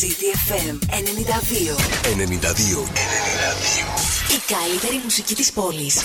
City FM 92. 92. 92. Η καλύτερη μουσική της πόλης.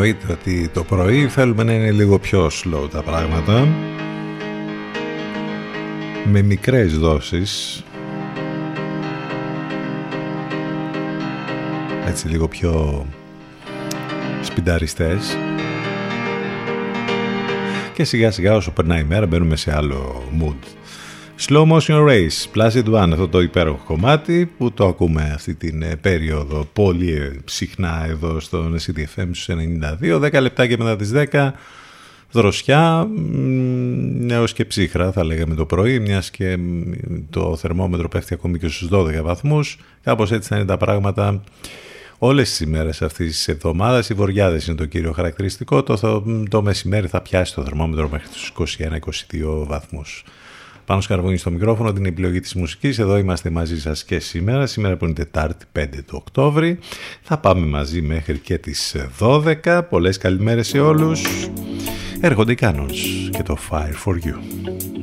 Εννοείται ότι το πρωί θέλουμε να είναι λίγο πιο slow τα πράγματα. Με μικρές δόσεις. Έτσι λίγο πιο σπινταριστές. Και σιγά σιγά όσο περνάει η μέρα μπαίνουμε σε άλλο mood. Slow Motion Race, Placid One, αυτό το υπέροχο κομμάτι που το ακούμε αυτή την ε, περίοδο πολύ ε, συχνά εδώ στο CDFM στους 92, 10 λεπτά και μετά τις 10 δροσιά, νέος και ψύχρα θα λέγαμε το πρωί, μιας και το θερμόμετρο πέφτει ακόμη και στους 12 βαθμούς, κάπως έτσι θα είναι τα πράγματα Όλες τις ημέρες αυτής της εβδομάδας οι βορειάδε είναι το κύριο χαρακτηριστικό. Το, το μεσημέρι θα πιάσει το θερμόμετρο μέχρι τους 21-22 βαθμούς. Πάνω σκαρβούνι στο μικρόφωνο την επιλογή της μουσικής. Εδώ είμαστε μαζί σας και σήμερα. Σήμερα που είναι Τετάρτη 5 του Οκτώβρη. Θα πάμε μαζί μέχρι και τις 12. Πολλές καλημέρες σε όλους. Έρχονται οι Canons και το Fire for You.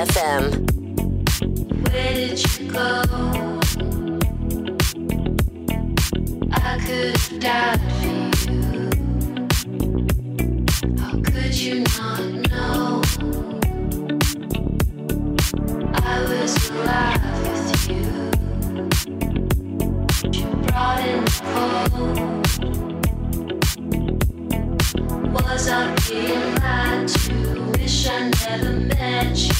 Was glad with you. You brought in the hope. Was I being lied to? Wish I never met you.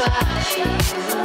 twice.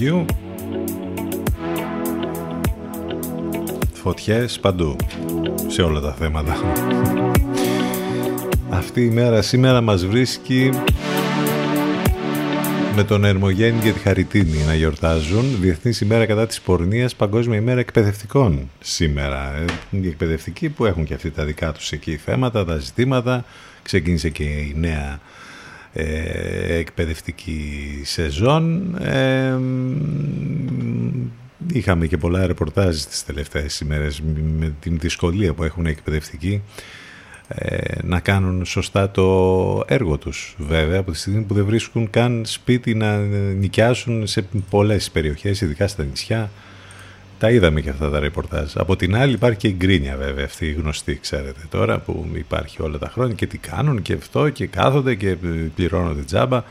Fire for you. Fire for you. Φωτιές παντού, σε όλα τα θέματα. Αυτή η μέρα σήμερα μας βρίσκει με τον Ερμογέννη και τη Χαριτίνη να γιορτάζουν. Διεθνής ημέρα κατά της πορνείας, Παγκόσμια ημέρα εκπαιδευτικών σήμερα. Ε, Οι εκπαιδευτικοί που έχουν και αυτοί τα δικά τους εκεί θέματα, τα ζητήματα. Ξεκίνησε και η νέα ε, εκπαιδευτική σεζόν. Ε, είχαμε και πολλά ρεπορτάζ τις τελευταίες ημέρες με την δυσκολία που έχουν οι εκπαιδευτικοί ε, να κάνουν σωστά το έργο τους βέβαια από τη στιγμή που δεν βρίσκουν καν σπίτι να νοικιάσουν σε πολλές περιοχές ειδικά στα νησιά τα είδαμε και αυτά τα ρεπορτάζ. Από την άλλη υπάρχει και η γκρίνια βέβαια αυτή η γνωστή ξέρετε τώρα που υπάρχει όλα τα χρόνια και τι κάνουν και αυτό και κάθονται και πληρώνονται τζάμπα.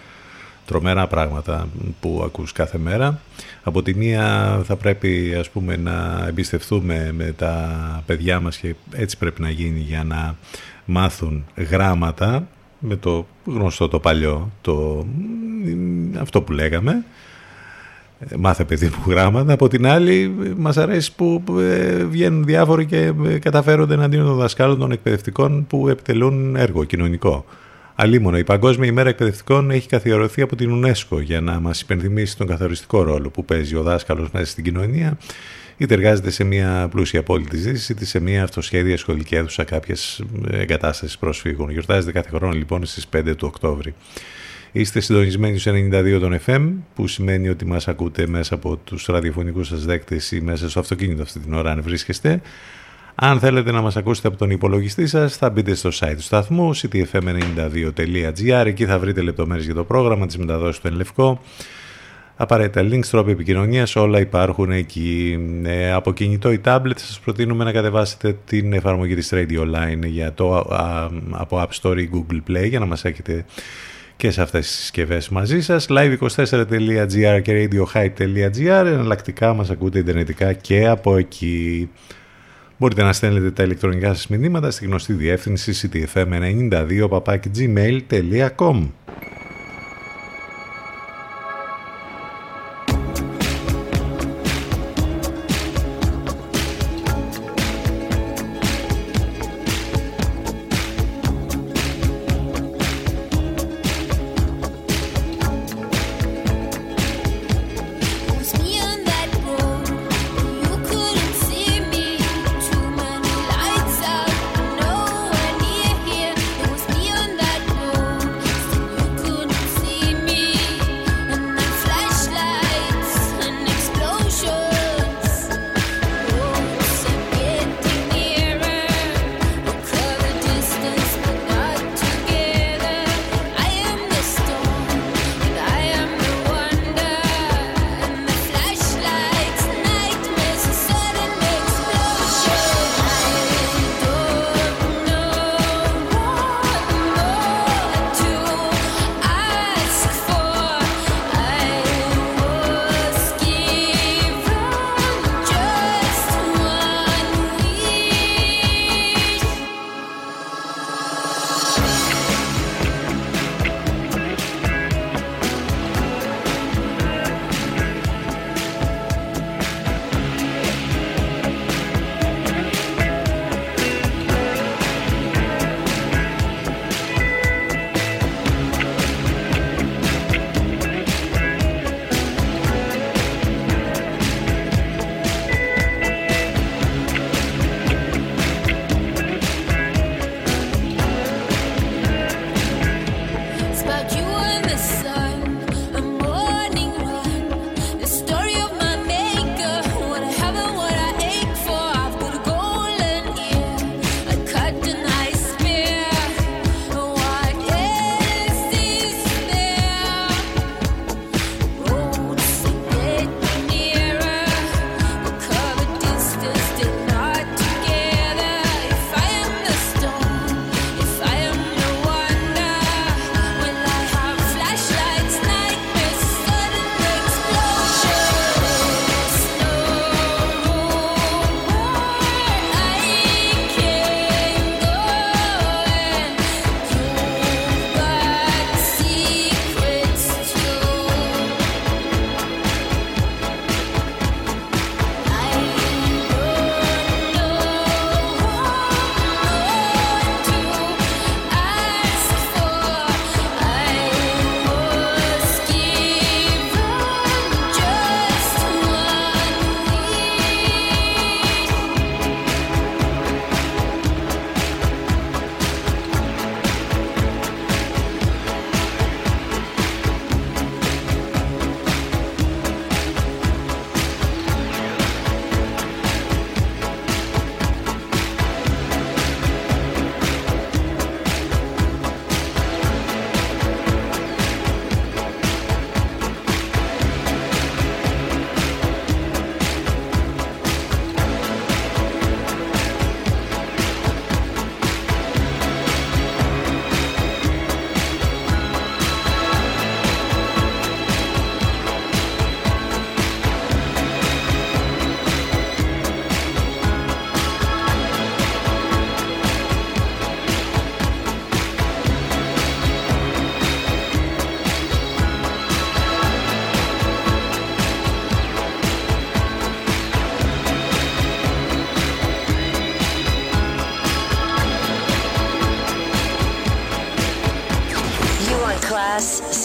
Τρομερά πράγματα που ακούς κάθε μέρα. Από τη μία θα πρέπει ας πούμε να εμπιστευτούμε με τα παιδιά μας και έτσι πρέπει να γίνει για να μάθουν γράμματα με το γνωστό το παλιό, το, αυτό που λέγαμε μάθε παιδί μου γράμματα. Από την άλλη, μας αρέσει που ε, βγαίνουν διάφοροι και ε, καταφέρονται εναντίον των δασκάλων των εκπαιδευτικών που επιτελούν έργο κοινωνικό. Αλίμονο, η Παγκόσμια ημέρα εκπαιδευτικών έχει καθιερωθεί από την UNESCO για να μας υπενθυμίσει τον καθοριστικό ρόλο που παίζει ο δάσκαλος μέσα στην κοινωνία είτε εργάζεται σε μια πλούσια πόλη της Δύσης, είτε σε μια αυτοσχέδια σχολική αίθουσα κάποιες εγκατάσταση προσφύγων. Γιορτάζεται κάθε χρόνο λοιπόν στις 5 του Οκτώβρη. Είστε συντονισμένοι στους 92 των FM, που σημαίνει ότι μας ακούτε μέσα από τους ραδιοφωνικούς σας δέκτες ή μέσα στο αυτοκίνητο αυτή την ώρα αν βρίσκεστε. Αν θέλετε να μας ακούσετε από τον υπολογιστή σας, θα μπείτε στο site του σταθμού, ctfm92.gr, εκεί θα βρείτε λεπτομέρειες για το πρόγραμμα, τις μεταδόσεις του Ενλευκό, απαραίτητα links, τρόποι επικοινωνίας, όλα υπάρχουν εκεί. Ε, από κινητό ή tablet σας προτείνουμε να κατεβάσετε την εφαρμογή της Radio Line για το, από App Store ή Google Play για να μας έχετε και σε αυτές τις συσκευές μαζί σας. live24.gr και radiohype.gr εναλλακτικά μας ακούτε ιντερνετικά και από εκεί. Μπορείτε να στέλνετε τα ηλεκτρονικά σας μηνύματα στη γνωστή διεύθυνση ctfm92.gmail.com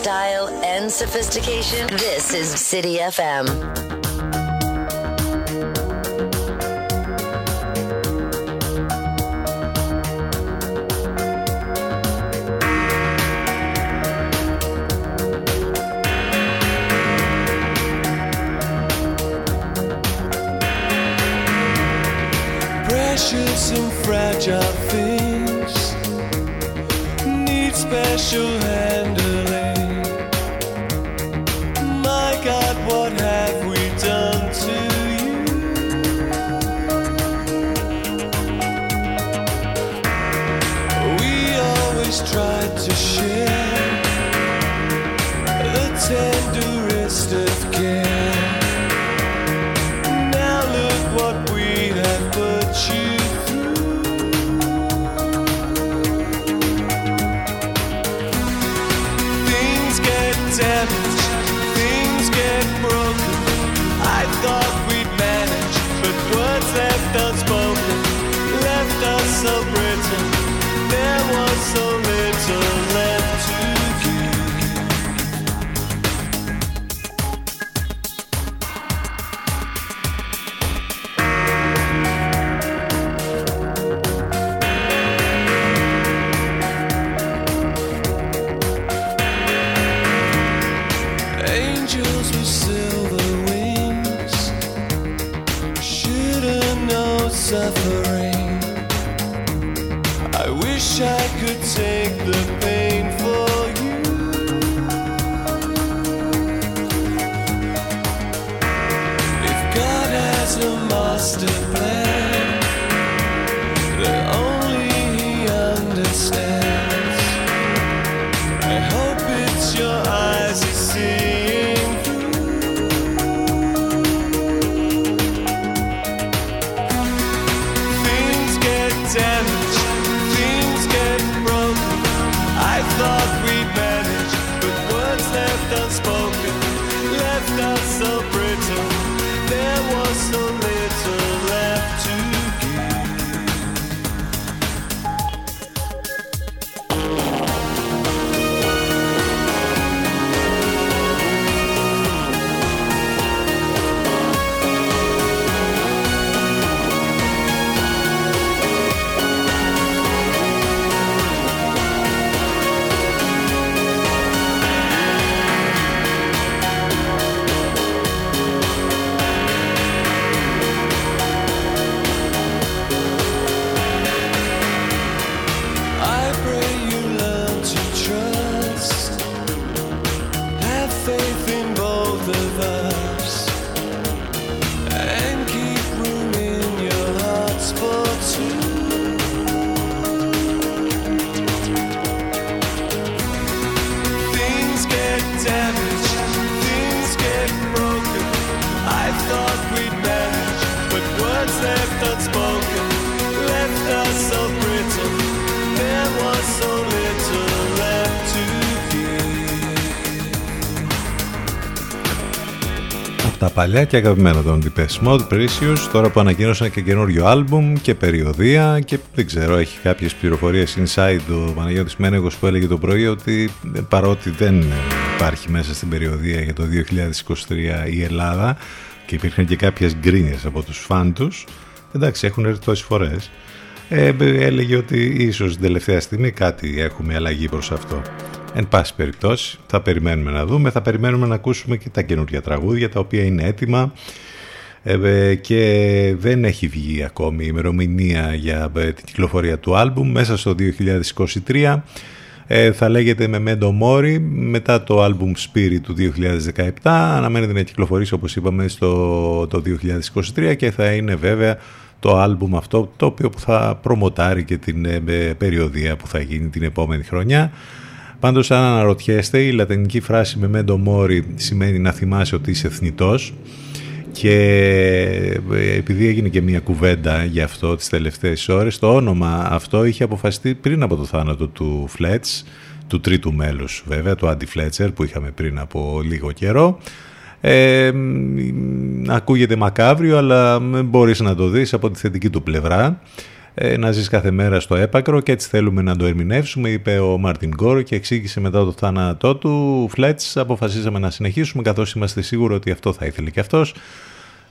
style, and sophistication. This is City FM. loves. Παλιά και αγαπημένα των Depeche Mode, Precious, τώρα που ανακοίνωσαν και καινούριο άλμπουμ και περιοδία και δεν ξέρω, έχει κάποιες πληροφορίες inside ο Παναγιώτης Μένεγος που έλεγε το πρωί ότι ε, παρότι δεν υπάρχει μέσα στην περιοδία για το 2023 η Ελλάδα και υπήρχαν και κάποιες γκρίνιες από τους φαν τους, εντάξει έχουν έρθει τόσες φορές, ε, έλεγε ότι ίσως την τελευταία στιγμή κάτι έχουμε αλλαγή προς αυτό. Εν πάση περιπτώσει θα περιμένουμε να δούμε, θα περιμένουμε να ακούσουμε και τα καινούργια τραγούδια τα οποία είναι έτοιμα. Ε, ε, και δεν έχει βγει ακόμη η ημερομηνία για ε, την κυκλοφορία του άλμπουμ. Μέσα στο 2023 ε, θα λέγεται με Μέντο Μόρι μετά το άλμπουμ Spirit του 2017 αναμένεται να κυκλοφορήσει όπως είπαμε στο το 2023 και θα είναι βέβαια το άλμπουμ αυτό το οποίο θα προμοτάρει και την ε, περιοδία που θα γίνει την επόμενη χρονιά Πάντως αν αναρωτιέστε η λατινική φράση με μέντο μόρι σημαίνει να θυμάσαι ότι είσαι εθνητός και ε, επειδή έγινε και μια κουβέντα για αυτό τις τελευταίες ώρες το όνομα αυτό είχε αποφασιστεί πριν από το θάνατο του Φλέτς του τρίτου μέλους βέβαια του Άντι Φλέτσερ που είχαμε πριν από λίγο καιρό. Ε, ακούγεται μακάβριο αλλά μπορείς να το δεις από τη θετική του πλευρά. ε, να ζεις κάθε μέρα στο έπακρο και έτσι θέλουμε να το ερμηνεύσουμε, είπε ο Μάρτιν Γκόρ και εξήγησε μετά το θάνατό του. Φλέτς, αποφασίσαμε να συνεχίσουμε καθώς είμαστε σίγουροι ότι αυτό θα ήθελε και αυτός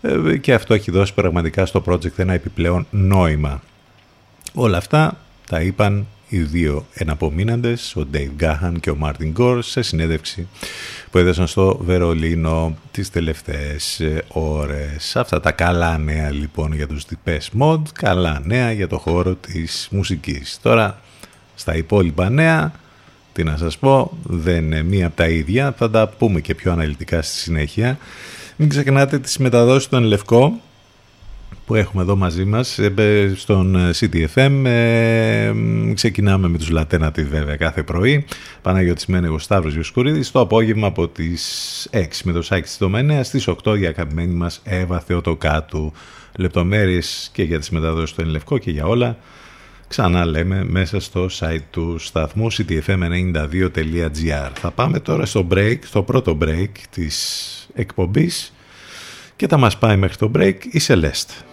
ε, και αυτό έχει δώσει πραγματικά στο project ένα επιπλέον νόημα. Όλα αυτά τα είπαν οι δύο εναπομείναντες, ο Dave Gahan και ο Martin Gore, σε συνέντευξη που έδωσαν στο Βερολίνο τις τελευταίες ε, ώρες. Αυτά τα καλά νέα λοιπόν για τους τυπές mod, καλά νέα για το χώρο της μουσικής. Τώρα στα υπόλοιπα νέα, τι να σας πω, δεν είναι μία από τα ίδια, θα τα πούμε και πιο αναλυτικά στη συνέχεια. Μην ξεχνάτε τις μεταδόσεις των Λευκό που έχουμε εδώ μαζί μας ε, στον ε, CTFM. Ε, ξεκινάμε με τους Λατένατη βέβαια κάθε πρωί. Παναγιώτης Μένεγος Σταύρος Ιωσκουρίδης. Το απόγευμα από τις 6 με το Σάκη της Δομένεα στις 8 η αγαπημένη μας Εύα Θεοτοκάτου. Λεπτομέρειες και για τις μεταδόσεις στον Λευκό και για όλα. Ξανά λέμε μέσα στο site του σταθμού ctfm92.gr. Θα πάμε τώρα στο break, στο πρώτο break της εκπομπής και θα μας πάει μέχρι το break η Celeste.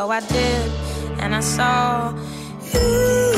Oh, I did, and I saw you.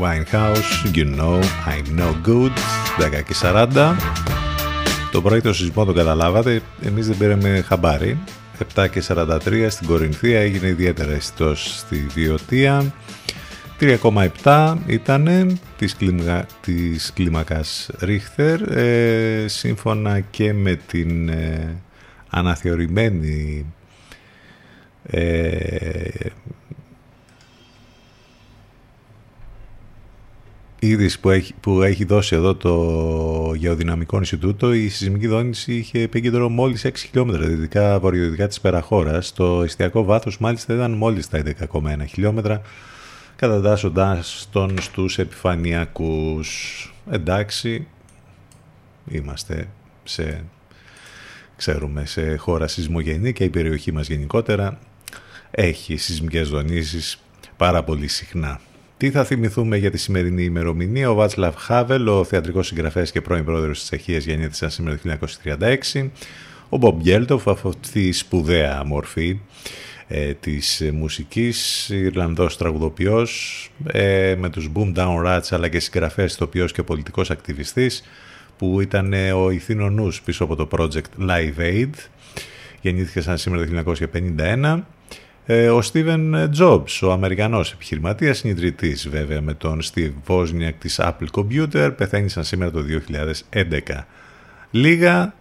Winehouse, You Know I'm No Good, Το πρώτο σεισμό το καταλάβατε, εμείς δεν πήραμε χαμπάρι. 7 και 43 στην Κορινθία, έγινε ιδιαίτερα αισθητός στη Βιωτία. 3,7 ήταν της, κλιμακα, της κλίμακας Ρίχτερ, ε, σύμφωνα και με την ε, αναθεωρημένη ε, είδηση που έχει, που έχει δώσει εδώ το Γεωδυναμικό Ινστιτούτο, η σεισμική δόνηση είχε επίκεντρο μόλις 6 χιλιόμετρα δυτικά βορειοδυτικά της Περαχώρας. Το εστιακό βάθος μάλιστα ήταν μόλις τα 11,1 χιλιόμετρα, κατατάσσοντας τον στους επιφανειακούς. Εντάξει, είμαστε σε, ξέρουμε, σε χώρα σεισμογενή και η περιοχή μας γενικότερα έχει σεισμικές δονήσεις πάρα πολύ συχνά. Τι θα θυμηθούμε για τη σημερινή ημερομηνία; Ο Βάτσλαβ Χάβελ, ο θεατρικός συγγραφέας και πρώην πρόεδρος της Τσεχίας, γεννήθηκε σήμερα το 1936. Ο Μπομπ Γκέλτοφ, από αυτή τη σπουδαία μορφή ε, της μουσικής, Ιρλανδός τραγουδοποιός, ε, με τους Boom Down Rats, αλλά και συγγραφέας, ηθοποιός και πολιτικός ακτιβιστής, που ήταν ε, ο ηθήνονους πίσω από το project Live Aid. Γεννήθηκε σαν σήμερα το 1951 ε, ο Στίβεν Jobs, ο Αμερικανός επιχειρηματίας, συνειδητής βέβαια με τον Steve Wozniak της Apple Computer, πεθαίνει σαν σήμερα το 2011. Λίγα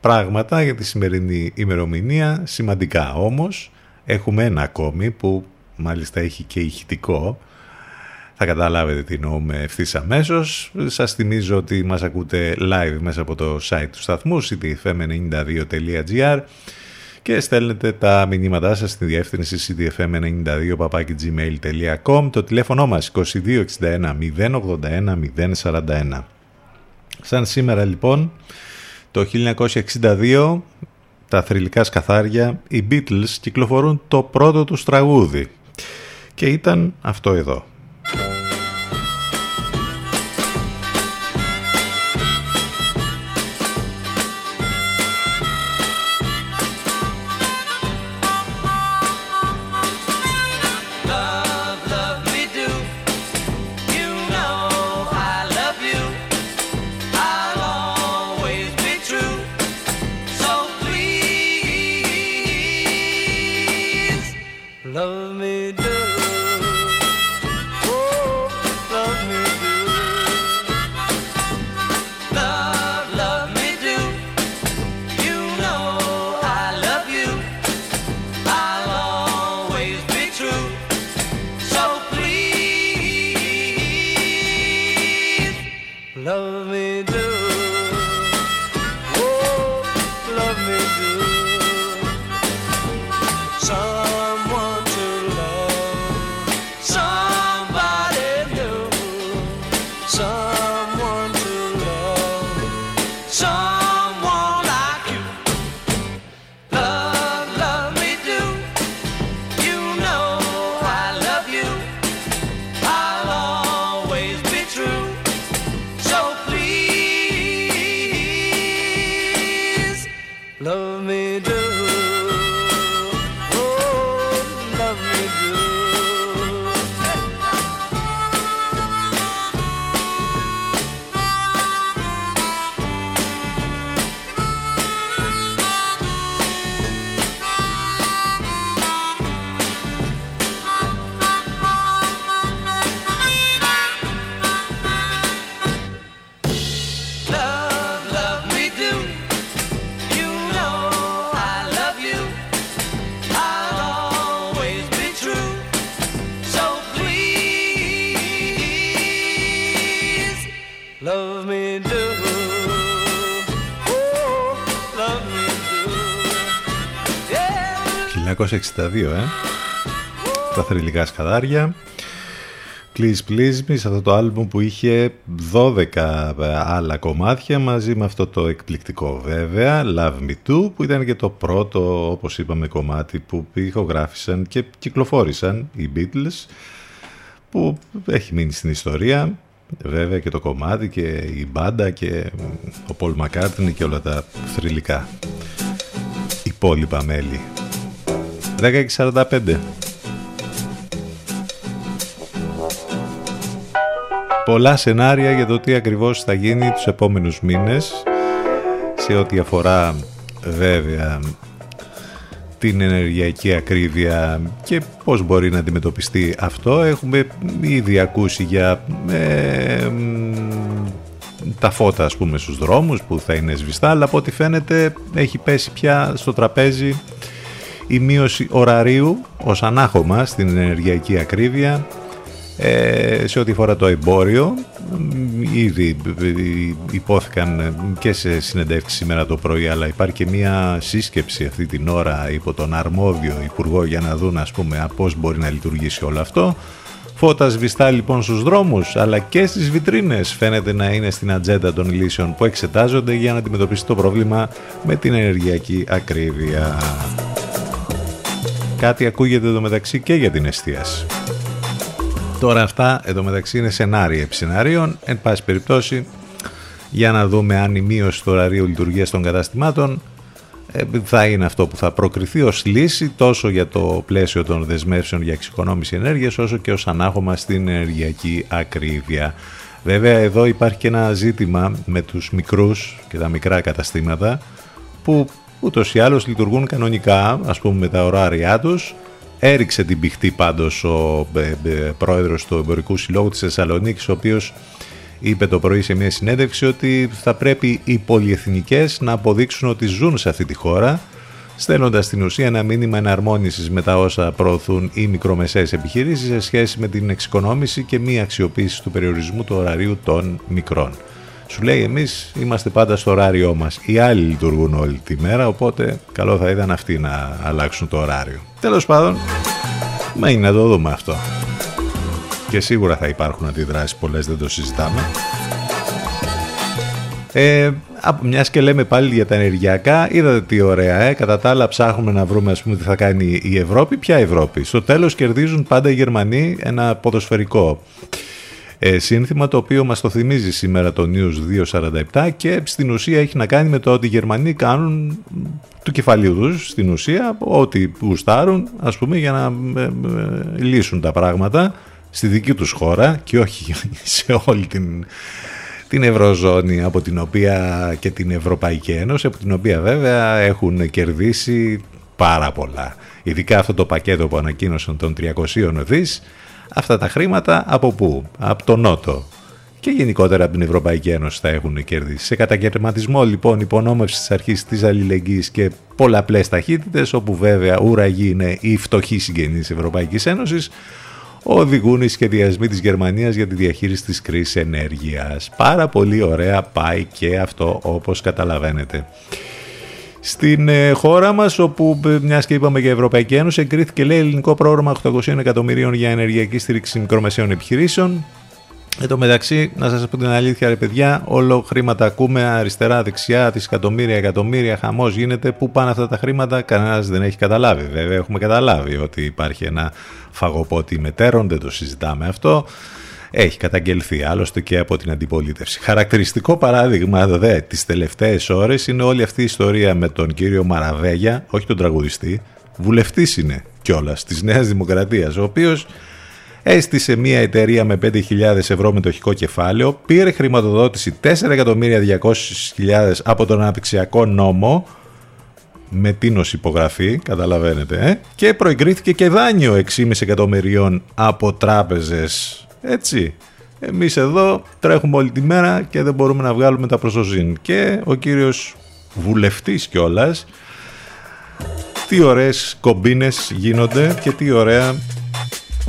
πράγματα για τη σημερινή ημερομηνία, σημαντικά όμως. Έχουμε ένα ακόμη που μάλιστα έχει και ηχητικό. Θα καταλάβετε τι εννοούμε ευθύς αμέσως. Σας θυμίζω ότι μας ακούτε live μέσα από το site του σταθμού ctfm92.gr και στέλνετε τα μηνύματά σας στη διεύθυνση cdfm92 το τηλέφωνο μας 2261 081 041 Σαν σήμερα λοιπόν το 1962 τα θρηλυκά σκαθάρια οι Beatles κυκλοφορούν το πρώτο τους τραγούδι. Και ήταν αυτό εδώ 62. Τα θρηλυκά σκαδάρια. Please Please Me, αυτό το άλμπουμ που είχε 12 άλλα κομμάτια μαζί με αυτό το εκπληκτικό βέβαια Love Me Too που ήταν και το πρώτο όπως είπαμε κομμάτι που ηχογράφησαν και κυκλοφόρησαν οι Beatles που έχει μείνει στην ιστορία βέβαια και το κομμάτι και η μπάντα και ο Paul McCartney και όλα τα θρηλυκά υπόλοιπα μέλη 10.45 Πολλά σενάρια για το τι ακριβώς θα γίνει τους επόμενους μήνες σε ό,τι αφορά βέβαια την ενεργειακή ακρίβεια και πώς μπορεί να αντιμετωπιστεί αυτό. Έχουμε ήδη ακούσει για ε, μ, τα φώτα ας πούμε στους δρόμους που θα είναι σβηστά αλλά από ό,τι φαίνεται έχει πέσει πια στο τραπέζι η μείωση ωραρίου ως ανάχωμα στην ενεργειακή ακρίβεια ε, σε ό,τι αφορά το εμπόριο ήδη υπόθηκαν και σε συνεντεύξεις σήμερα το πρωί αλλά υπάρχει και μια σύσκεψη αυτή την ώρα υπό τον αρμόδιο υπουργό για να δουν ας πούμε πώς μπορεί να λειτουργήσει όλο αυτό Φώτα σβηστά λοιπόν στους δρόμους αλλά και στις βιτρίνες φαίνεται να είναι στην ατζέντα των λύσεων που εξετάζονται για να αντιμετωπίσει το πρόβλημα με την ενεργειακή ακρίβεια. Κάτι ακούγεται εδώ μεταξύ και για την εστίαση. Τώρα αυτά εδώ μεταξύ είναι σενάρια επί σενάριων. Εν πάση περιπτώσει για να δούμε αν η μείωση του ωραρίου λειτουργίας των καταστημάτων ε, θα είναι αυτό που θα προκριθεί ως λύση τόσο για το πλαίσιο των δεσμεύσεων για εξοικονόμηση ενέργειας όσο και ως ανάγωμα στην ενεργειακή ακρίβεια. Βέβαια εδώ υπάρχει και ένα ζήτημα με τους μικρούς και τα μικρά καταστήματα που ούτως ή άλλως λειτουργούν κανονικά ας πούμε με τα ωράρια τους έριξε την πηχτή πάντως ο ε, ε, πρόεδρος του Εμπορικού Συλλόγου της Θεσσαλονίκης ο οποίος είπε το πρωί σε μια συνέντευξη ότι θα πρέπει οι πολυεθνικές να αποδείξουν ότι ζουν σε αυτή τη χώρα στέλνοντας στην ουσία ένα μήνυμα εναρμόνισης με τα όσα προωθούν οι μικρομεσαίες επιχειρήσεις σε σχέση με την εξοικονόμηση και μη αξιοποίηση του περιορισμού του ωραρίου των μικρών. Σου λέει εμείς είμαστε πάντα στο ωράριό μας. Οι άλλοι λειτουργούν όλη τη μέρα, οπότε καλό θα ήταν αυτοί να αλλάξουν το ωράριο. Τέλος πάντων, μένει να το δούμε αυτό και σίγουρα θα υπάρχουν αντιδράσεις πολλές, δεν το συζητάμε. Ε, μιας και λέμε πάλι για τα ενεργειακά, είδατε τι ωραία, ε; κατά τα άλλα ψάχνουμε να βρούμε ας πούμε τι θα κάνει η Ευρώπη. Ποια Ευρώπη; Στο τέλος κερδίζουν πάντα οι Γερμανοί ένα ποδοσφαιρικό ε, σύνθημα το οποίο μας το θυμίζει σήμερα το News 247 και στην ουσία έχει να κάνει με το ότι οι Γερμανοί κάνουν του κεφαλίου τους στην ουσία ό,τι γουστάρουν ας πούμε για να ε, ε, λύσουν τα πράγματα στη δική τους χώρα και όχι σε όλη την, την Ευρωζώνη από την οποία και την Ευρωπαϊκή Ένωση από την οποία βέβαια έχουν κερδίσει πάρα πολλά. Ειδικά αυτό το πακέτο που ανακοίνωσαν των 300 δις, αυτά τα χρήματα από πού, από το Νότο και γενικότερα από την Ευρωπαϊκή Ένωση θα έχουν κερδίσει. Σε κατακαιρματισμό λοιπόν υπονόμευσης της αρχής της αλληλεγγύης και πολλαπλές ταχύτητες όπου βέβαια ουραγή είναι η φτωχή συγγενής της Ευρωπαϊκής Ένωσης οδηγούν οι σχεδιασμοί της Γερμανίας για τη διαχείριση της κρίσης ενέργειας. Πάρα πολύ ωραία πάει και αυτό όπως καταλαβαίνετε. Στην ε, χώρα μας, όπου ε, μιας και είπαμε για Ευρωπαϊκή Ένωση, εγκρίθηκε λέει ελληνικό πρόγραμμα 800 εκατομμυρίων για ενεργειακή στήριξη μικρομεσαίων επιχειρήσεων. Εν τω μεταξύ, να σας πω την αλήθεια ρε παιδιά, όλο χρήματα ακούμε αριστερά, δεξιά, δισεκατομμύρια, εκατομμύρια, χαμός γίνεται. Πού πάνε αυτά τα χρήματα, κανένας δεν έχει καταλάβει. Βέβαια έχουμε καταλάβει ότι υπάρχει ένα φαγοπότη μετέρων, δεν το συζητάμε αυτό. Έχει καταγγελθεί άλλωστε και από την αντιπολίτευση. Χαρακτηριστικό παράδειγμα δε τις τελευταίες ώρες είναι όλη αυτή η ιστορία με τον κύριο Μαραβέγια, όχι τον τραγουδιστή, βουλευτής είναι κιόλας της Νέας Δημοκρατίας, ο οποίος έστησε μια εταιρεία με 5.000 ευρώ μετοχικό κεφάλαιο, πήρε χρηματοδότηση 4.200.000 από τον αναπτυξιακό νόμο, με τίνος υπογραφή, καταλαβαίνετε, ε, και προεγκρίθηκε και δάνειο 6,5 εκατομμυρίων από τράπεζες. Έτσι. Εμείς εδώ τρέχουμε όλη τη μέρα και δεν μπορούμε να βγάλουμε τα προσωζήν. Και ο κύριος βουλευτής κιόλας, τι ωραίες κομπίνες γίνονται και τι ωραία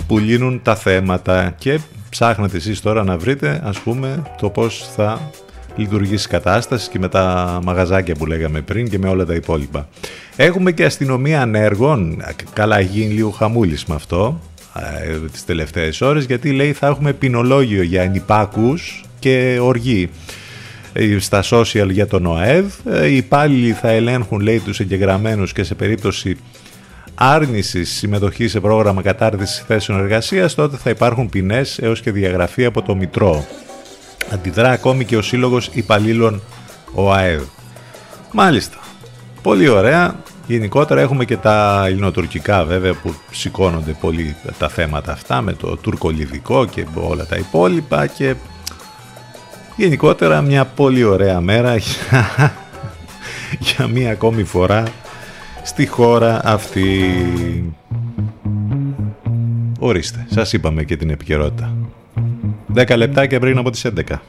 που λύνουν τα θέματα και ψάχνετε εσείς τώρα να βρείτε ας πούμε το πώς θα λειτουργήσει η κατάσταση και με τα μαγαζάκια που λέγαμε πριν και με όλα τα υπόλοιπα. Έχουμε και αστυνομία ανέργων, καλά γίνει λίγο χαμούλης με αυτό ε, τις τελευταίες ώρες γιατί λέει θα έχουμε ποινολόγιο για ενυπάκους και οργή ε, στα social για τον ΟΑΕΔ. Ε, οι υπάλληλοι θα ελέγχουν λέει τους εγγεγραμμένους και σε περίπτωση άρνησης συμμετοχής σε πρόγραμμα κατάρτισης θέσεων εργασίας, τότε θα υπάρχουν ποινές έως και διαγραφή από το Μητρό. Αντιδρά ακόμη και ο Σύλλογος Υπαλλήλων ΟΑΕΔ. Μάλιστα. Πολύ ωραία. Γενικότερα έχουμε και τα ελληνοτουρκικά βέβαια που σηκώνονται πολύ τα θέματα αυτά με το τουρκολιβικό και όλα τα υπόλοιπα και γενικότερα μια πολύ ωραία μέρα για μία ακόμη φορά στη χώρα αυτή. Ορίστε, σας είπαμε και την επικαιρότητα. 10 λεπτάκια πριν από τις 11.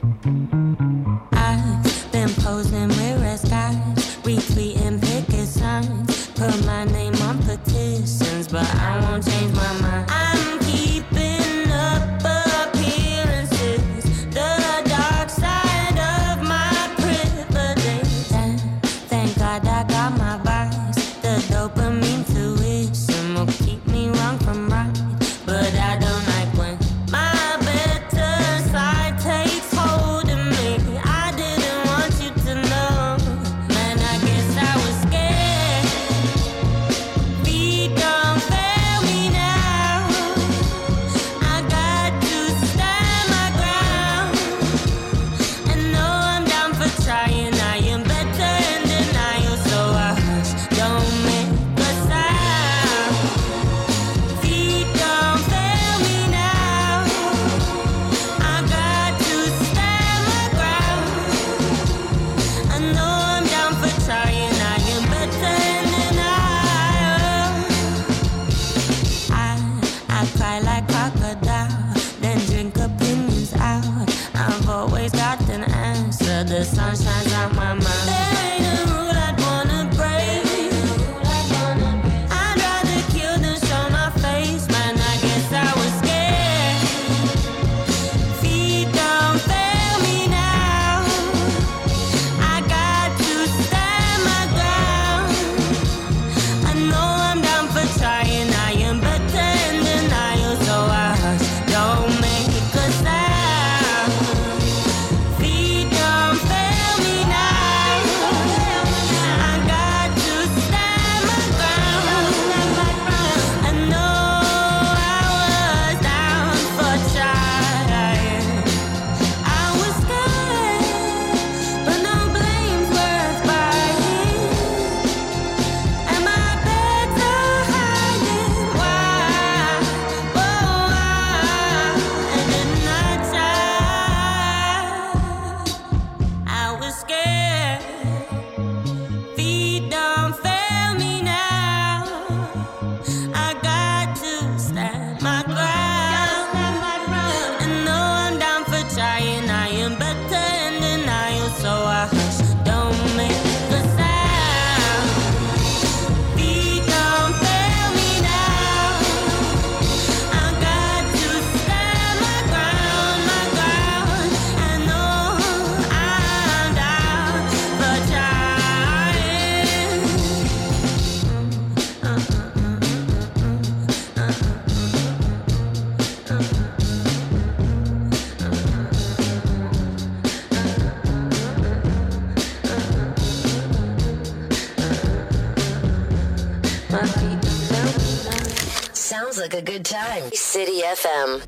Time. City FM.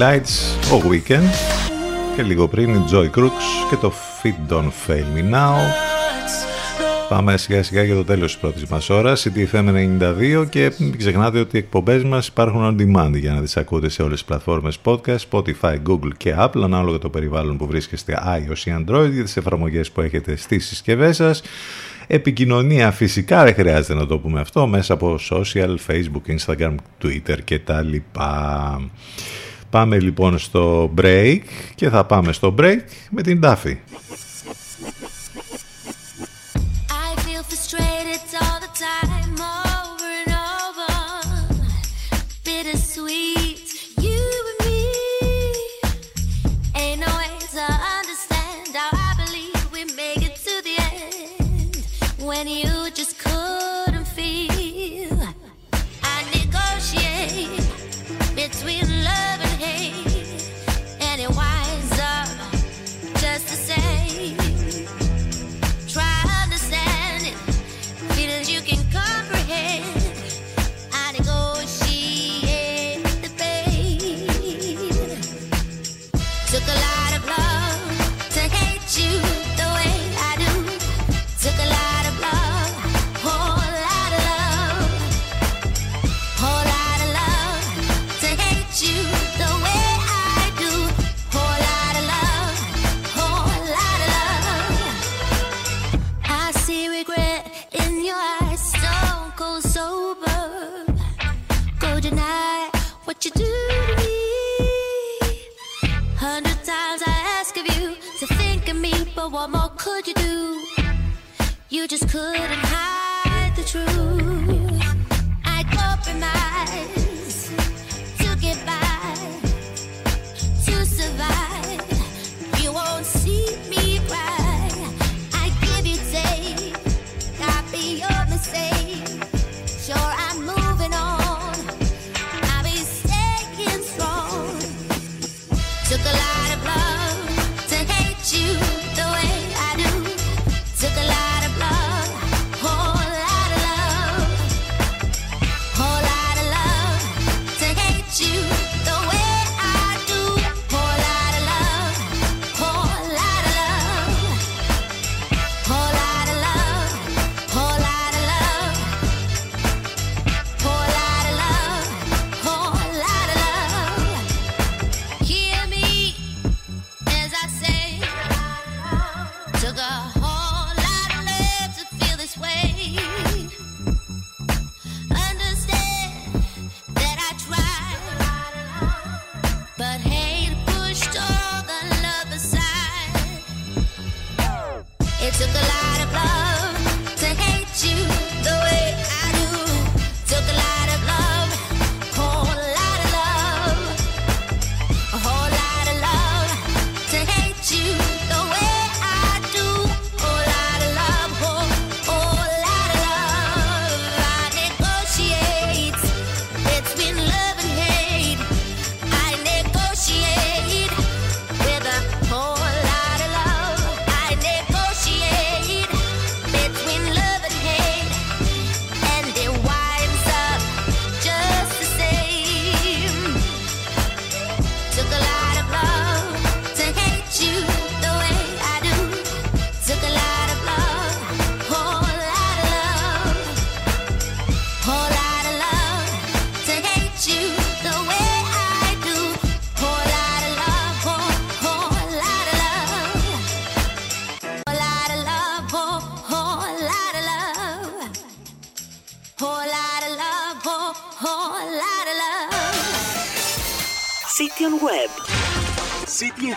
Lights, ο Weekend και λίγο πριν η Joy Crooks και το Fit Don't Fail Me Now. Πάμε σιγά σιγά για το τέλος της πρώτης μας ώρας, CDFM92 και μην ξεχνάτε ότι οι εκπομπές μας υπάρχουν on demand για να τις ακούτε σε όλες τις πλατφόρμες podcast, Spotify, Google και Apple ανάλογα το περιβάλλον που βρίσκεστε iOS ή Android για τις εφαρμογές που έχετε στις συσκευές σας Επικοινωνία φυσικά δεν χρειάζεται να το πούμε αυτό μέσα από social, facebook, instagram, twitter κτλ. Πάμε λοιπόν στο break και θα πάμε στο break με την Τάφη.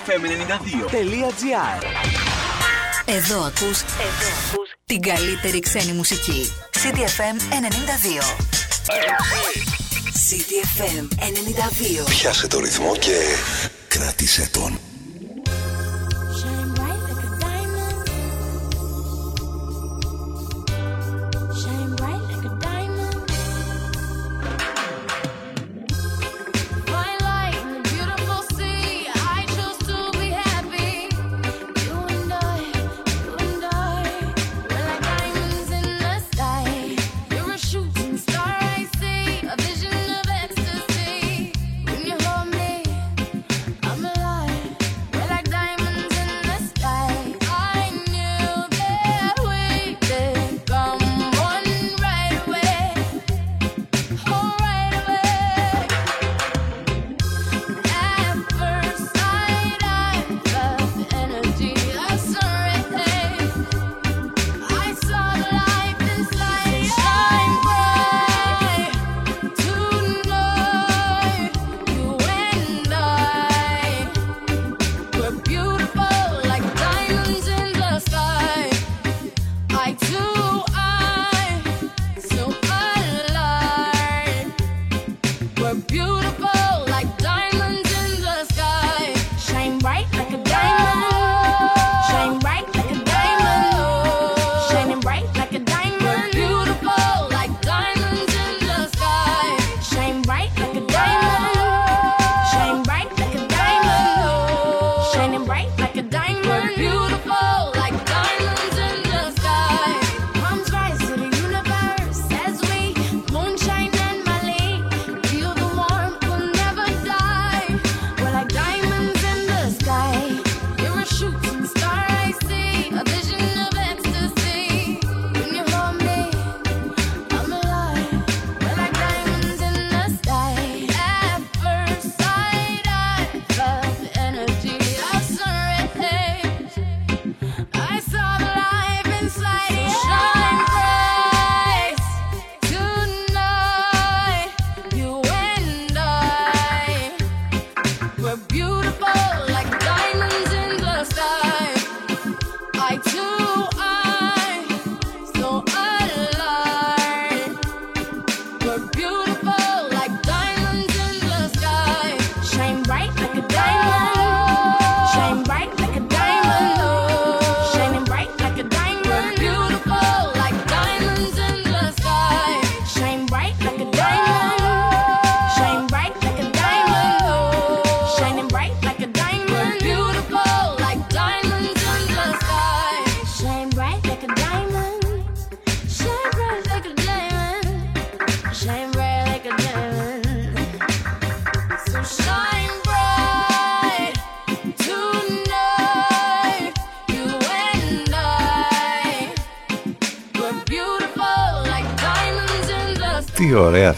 fm92.gr Εδώ ακούς, Εδώ ακούς την καλύτερη ξένη μουσική. CDFM 92. CDFM 92. Πιάσε το ρυθμό και κρατήσε τον.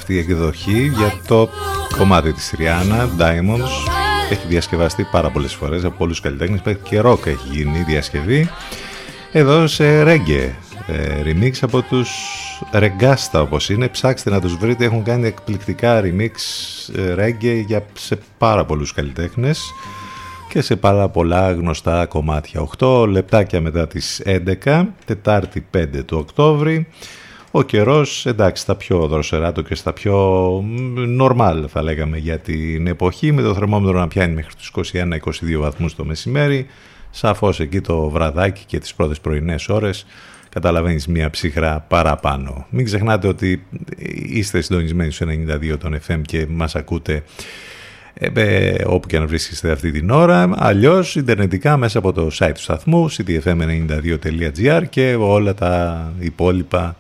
Αυτή η εκδοχή για το κομμάτι της Ριάννα, Diamonds. Έχει διασκευαστεί πάρα πολλές φορές από πολλούς καλλιτέχνες, μέχρι και ροκ έχει γίνει η διασκευή. Εδώ σε reggae ε, remix από τους Reggasta όπως είναι. Ψάξτε να τους βρείτε, έχουν κάνει εκπληκτικά remix ε, reggae για, σε πάρα πολλούς καλλιτέχνες και σε πάρα πολλά γνωστά κομμάτια. 8 λεπτάκια μετά τις 11, Τετάρτη 5 του Οκτώβρη. Ο καιρός, εντάξει, στα πιο δροσεράτο και στα πιο normal θα λέγαμε για την εποχή, με το θερμόμετρο να πιάνει μέχρι τους 21-22 βαθμούς το μεσημέρι. Σαφώς εκεί το βραδάκι και τις πρώτες πρωινές ώρες καταλαβαίνεις μία ψυχρά παραπάνω. Μην ξεχνάτε ότι είστε συντονισμένοι στο 92 των FM και μας ακούτε ε, ε, όπου και αν βρίσκεστε αυτή την ώρα, αλλιώς ιντερνετικά μέσα από το site του σταθμού ctfm92.gr και όλα τα υπόλοιπα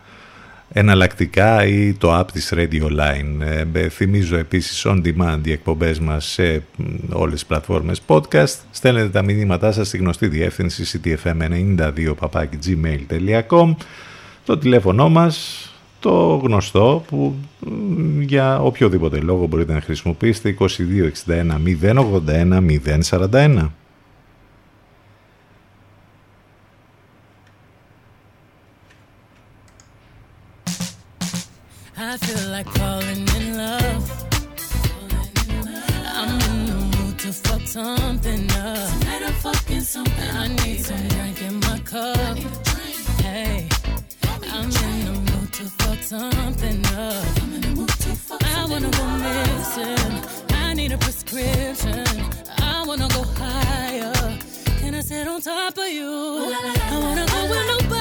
εναλλακτικά ή το app της Radio Line. Ε, ε, θυμίζω επίσης on demand οι εκπομπές μας σε μ, όλες τις πλατφόρμες podcast. Στέλνετε τα μηνύματά σας στη γνωστή διεύθυνση ctfm92.gmail.com Το τηλέφωνο μας το γνωστό που μ, για οποιοδήποτε λόγο μπορείτε να χρησιμοποιήσετε 2261 081 041. Feel like falling in love. I'm in the mood to fuck something up. Tonight I'm fucking something. I need some drink in my cup. Hey, I'm in the mood to fuck something up. I'm in the mood to fuck I wanna go missing. I need a prescription. I wanna go higher. Can I sit on top of you? I wanna go where nobody's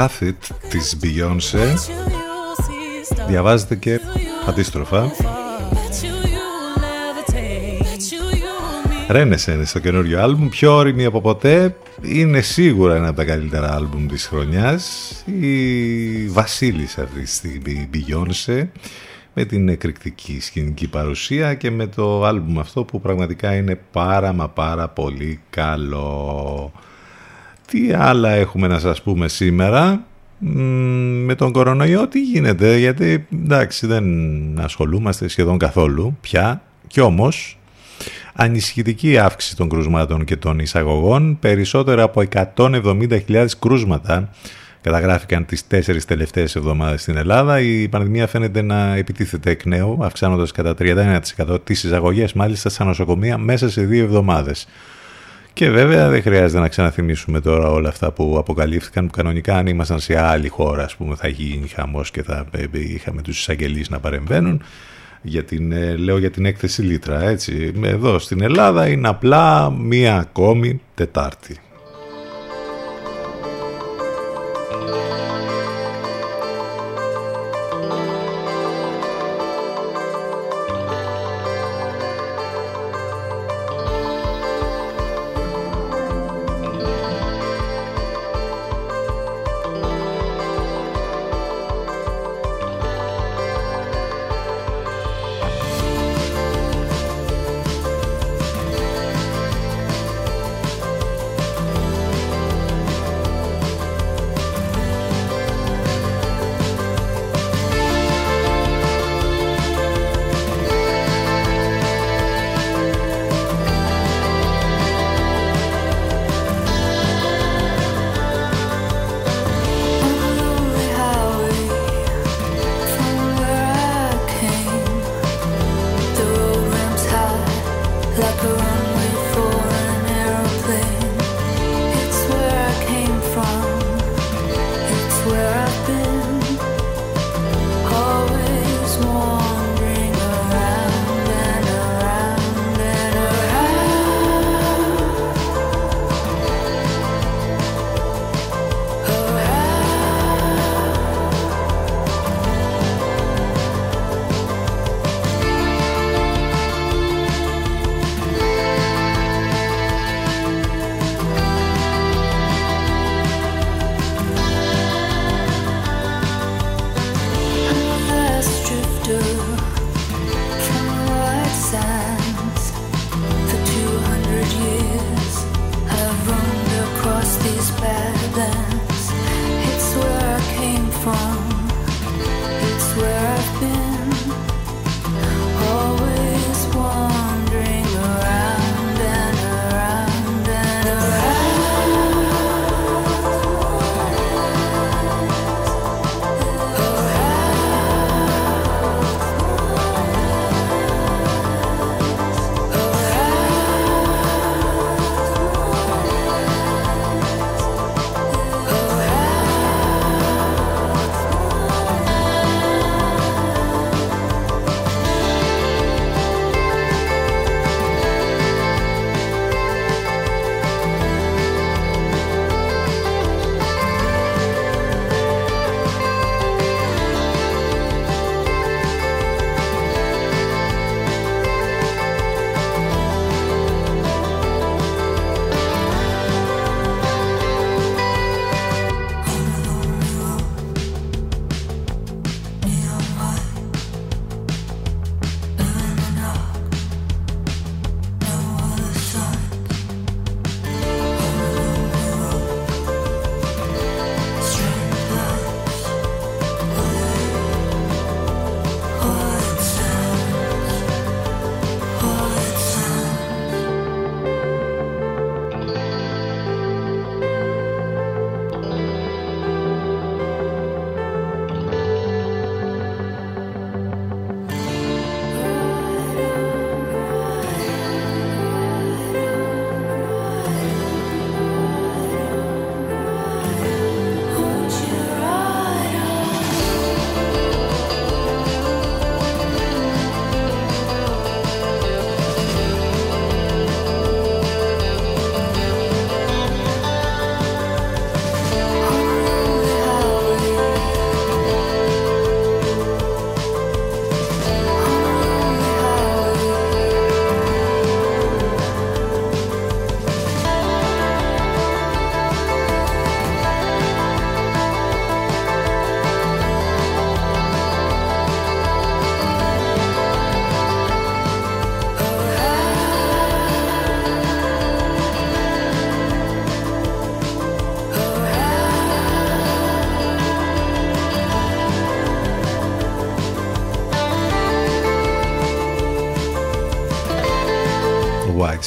κάθε της Beyoncé. Διαβάζεται και αντίστροφα. Renaissance στο καινούριο άλμπουμ. Πιο όρημη από ποτέ είναι σίγουρα ένα από τα καλύτερα άλμπουμ της χρονιάς. Η βασίλισσα αυτή τη στιγμή Beyoncé με την εκρηκτική σκηνική παρουσία και με το άλμπουμ αυτό που πραγματικά είναι πάρα μα πάρα πολύ καλό τι άλλα έχουμε να σας πούμε σήμερα; Με τον κορονοϊό τι γίνεται; Γιατί εντάξει δεν ασχολούμαστε σχεδόν καθόλου πια κι όμως ανησυχητική αύξηση των κρούσματων και των εισαγωγών περισσότερα από 170.000 κρούσματα καταγράφηκαν τις τέσσερις τελευταίες εβδομάδες στην Ελλάδα. Η πανδημία φαίνεται να επιτίθεται εκ νέου, αυξάνοντας κατά 31% τις εισαγωγές μάλιστα στα νοσοκομεία μέσα σε δύο εβδομάδες. Και βέβαια δεν χρειάζεται να ξαναθυμίσουμε τώρα όλα αυτά που αποκαλύφθηκαν που κανονικά αν ήμασταν σε άλλη χώρα ας πούμε θα γίνει χαμός και θα ε, είχαμε τους εισαγγελείς να παρεμβαίνουν για την, ε, λέω για την έκθεση Λίτρα έτσι. Εδώ στην Ελλάδα είναι απλά μία ακόμη Τετάρτη.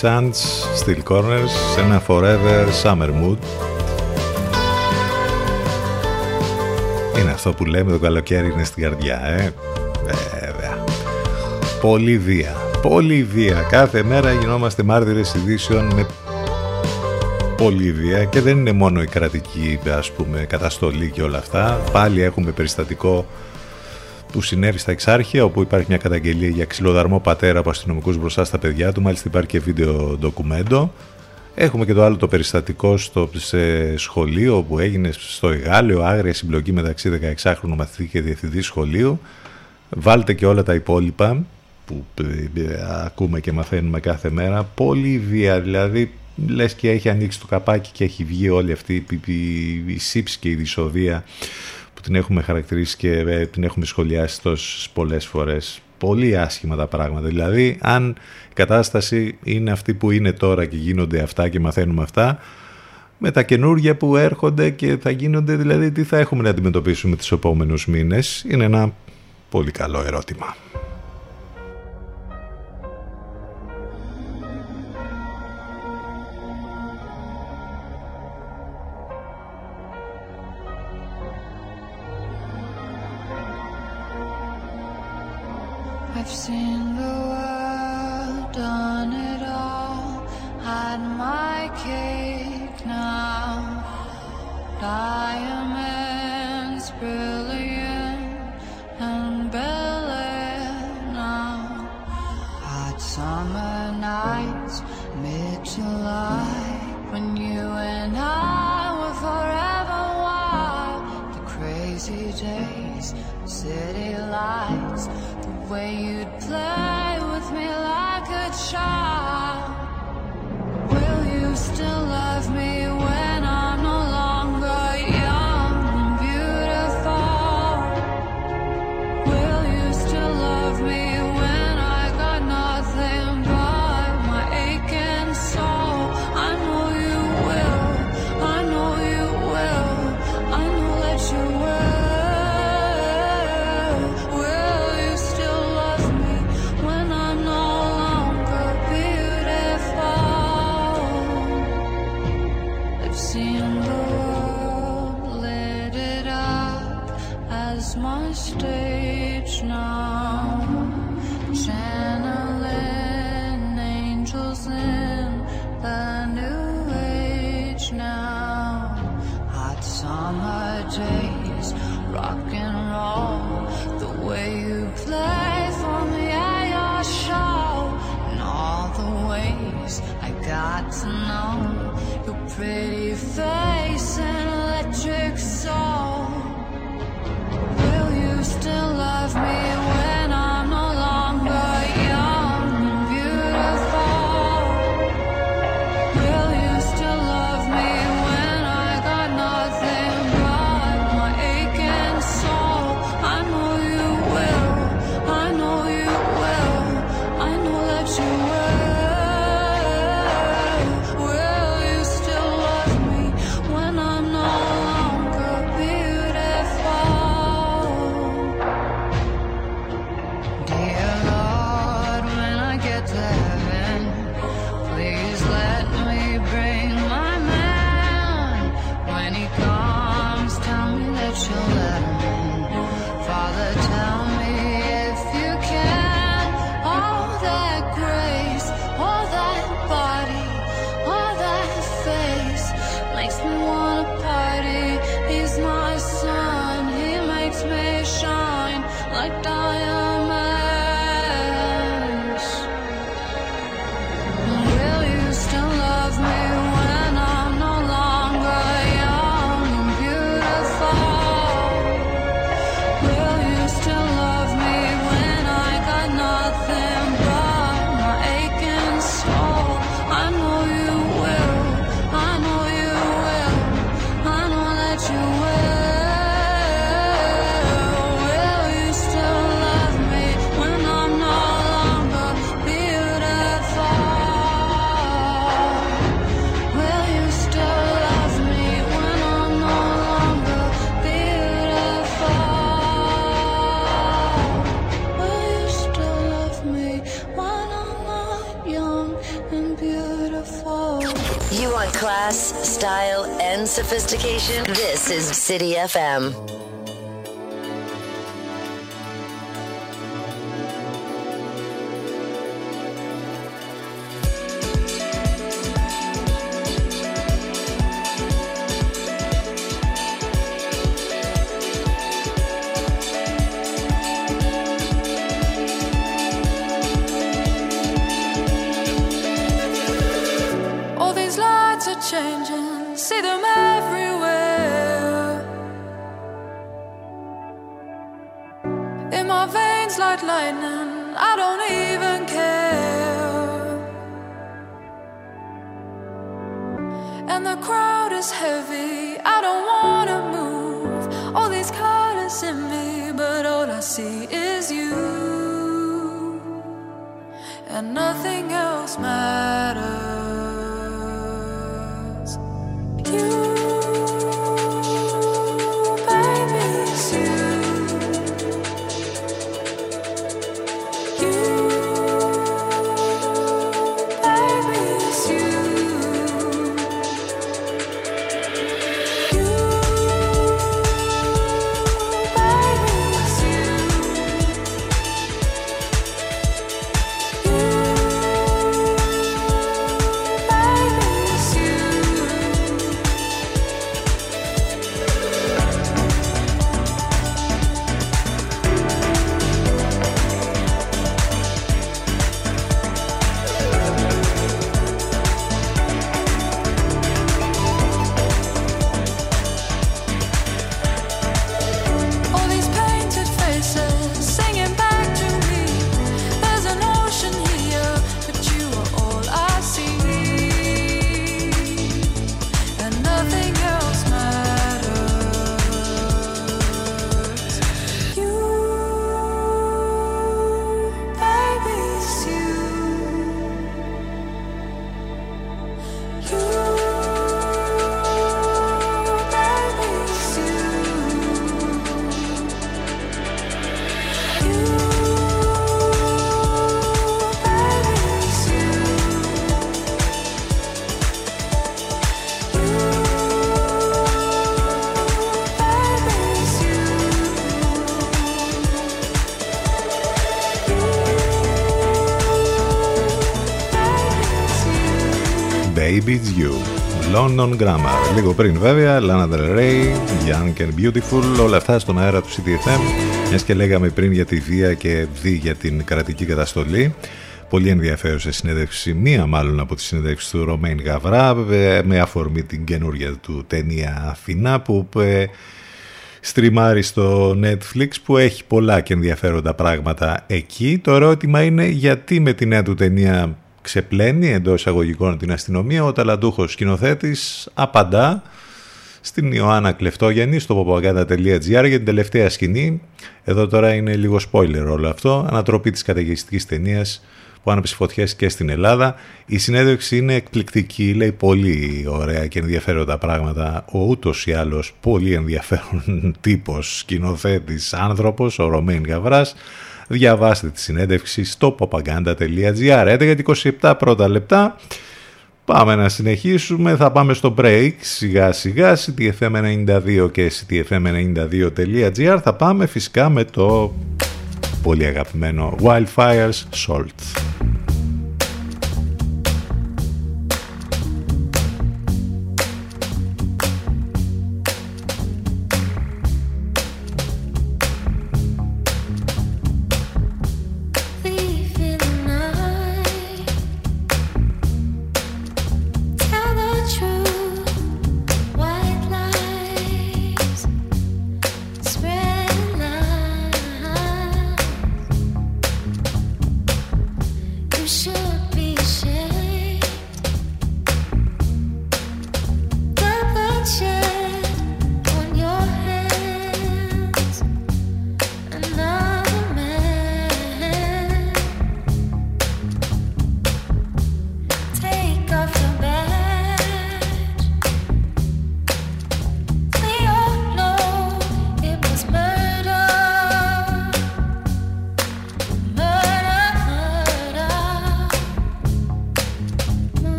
Sands, Steel Corners, σε ένα Forever Summer Mood. Είναι αυτό που λέμε το καλοκαίρι είναι στην καρδιά, ε. Βέβαια. Πολύ βία. Πολύ βία. Κάθε μέρα γινόμαστε μάρτυρες ειδήσεων με πολύ βία και δεν είναι μόνο η κρατική ας πούμε καταστολή και όλα αυτά. Πάλι έχουμε περιστατικό που συνέβη στα Εξάρχεια, όπου υπάρχει μια καταγγελία για ξυλοδαρμό πατέρα από αστυνομικούς μπροστά στα παιδιά του. Μάλιστα υπάρχει και βίντεο ντοκουμέντο. Έχουμε και το άλλο το περιστατικό στο σε σχολείο που έγινε στο Εγάλεο, άγρια συμπλοκή μεταξύ 16χρονου μαθητή και διευθυντή σχολείου. Βάλτε και όλα τα υπόλοιπα που ε, ε, ακούμε και μαθαίνουμε κάθε μέρα. Πολύ βία, δηλαδή λες και έχει ανοίξει το καπάκι και έχει βγει όλη αυτή η, η, η σύψη και η δυσοδεία που την έχουμε χαρακτηρίσει και ε, την έχουμε σχολιάσει τόσες πολλές φορές. Πολύ άσχημα τα πράγματα. Δηλαδή, αν η κατάσταση είναι αυτή που είναι τώρα και γίνονται αυτά και μαθαίνουμε αυτά, με τα καινούργια που έρχονται και θα γίνονται, δηλαδή τι θα έχουμε να αντιμετωπίσουμε τις επόμενους μήνες, είναι ένα πολύ καλό ερώτημα. I've seen the world, done it all, had my cake now. Diamonds City FM. Baby It's You. London Grammar. Λίγο πριν βέβαια, Lana Del Rey, Young and Beautiful, όλα αυτά στον αέρα του CDFM. Μιας και λέγαμε πριν για τη βία και δι για την κρατική καταστολή. Πολύ ενδιαφέρουσα συνέντευξη, μία μάλλον από τις συνέντευξη του Ρωμαίν Γαβρά, ε, με αφορμή την καινούργια του ταινία Αθηνά που ε, στριμάρει στο Netflix που έχει πολλά και ενδιαφέροντα πράγματα εκεί. Το ερώτημα είναι γιατί με τη νέα του ταινία ξεπλένει εντός εισαγωγικών την αστυνομία. Ο ταλαντούχος σκηνοθέτης απαντά στην Ιωάννα Κλεφτόγιαννη στο popaganda.gr για την τελευταία σκηνή. Εδώ τώρα είναι λίγο spoiler όλο αυτό. Ανατροπή της καταιγιστικής ταινίας που άναψε φωτιές και στην Ελλάδα. Η συνέντευξη είναι εκπληκτική, λέει πολύ ωραία και ενδιαφέροντα πράγματα. Ο ούτως ή άλλως πολύ ενδιαφέρον τύπος, σκηνοθέτης, άνθρωπος, ο Ρωμαίν Γαβράς. Διαβάστε τη συνέντευξη στο popaganda.gr 11 και 27 πρώτα λεπτά. Πάμε να συνεχίσουμε, θα πάμε στο break. Σιγά σιγά, ctfm92 και ctfm92.gr θα πάμε φυσικά με το πολύ αγαπημένο Wildfires Salt.